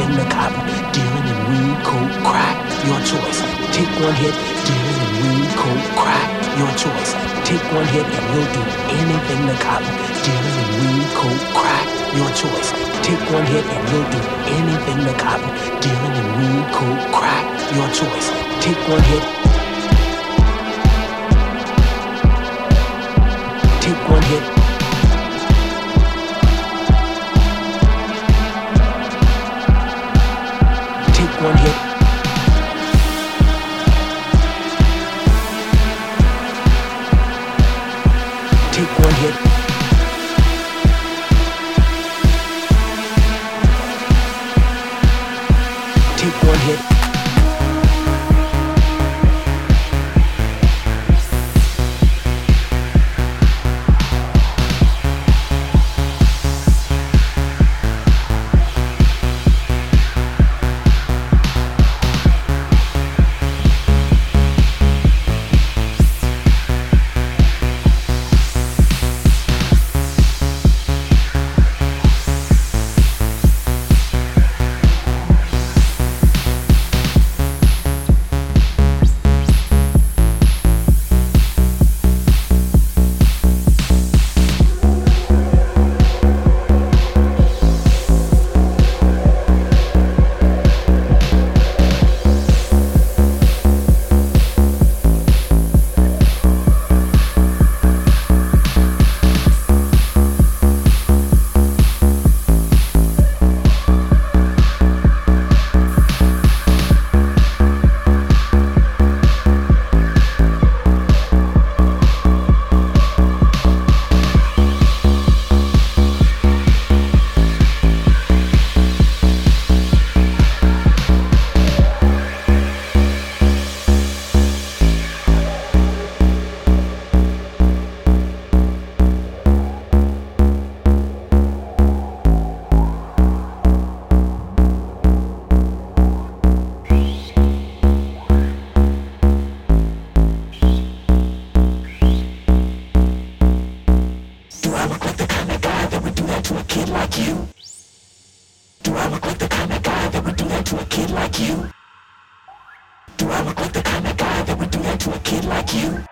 in the copper, dealing in weed, coke, crack, your choice. Take one hit, dealing in weed, coke, crack, your choice. Take one hit and we'll do anything the cop, dealing in weed, coke, crack, your choice. Take one hit and we'll do anything the cop, dealing in weed, coke, crack, your choice. Take one hit. One hit. Do I look like the kind of guy that would do that to a kid like you?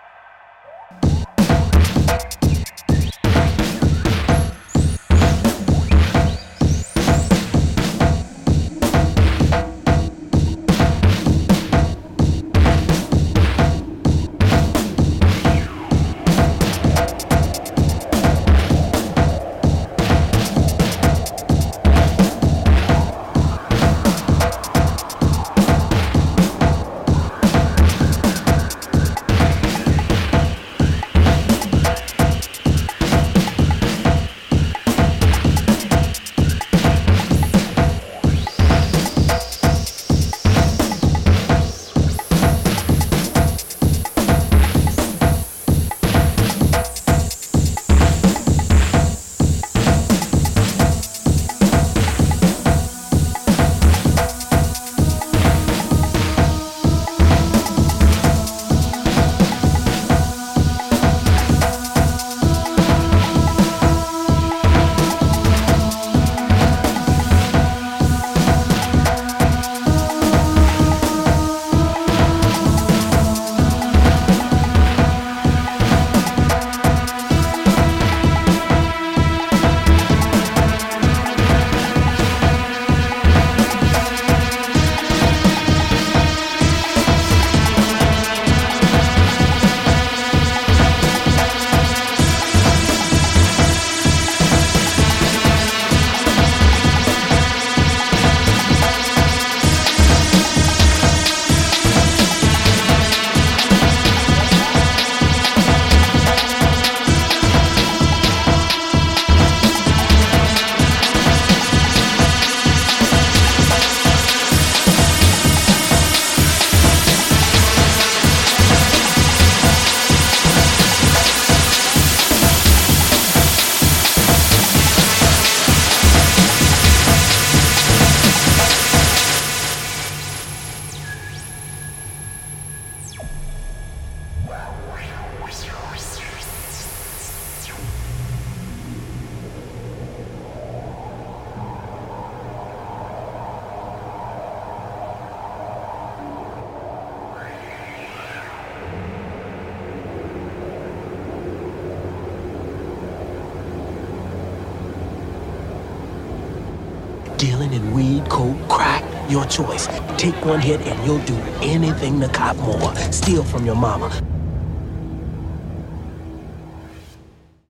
Dealing in weed, coke, crack, your choice. Take one hit and you'll do anything to cop more. Steal from your mama,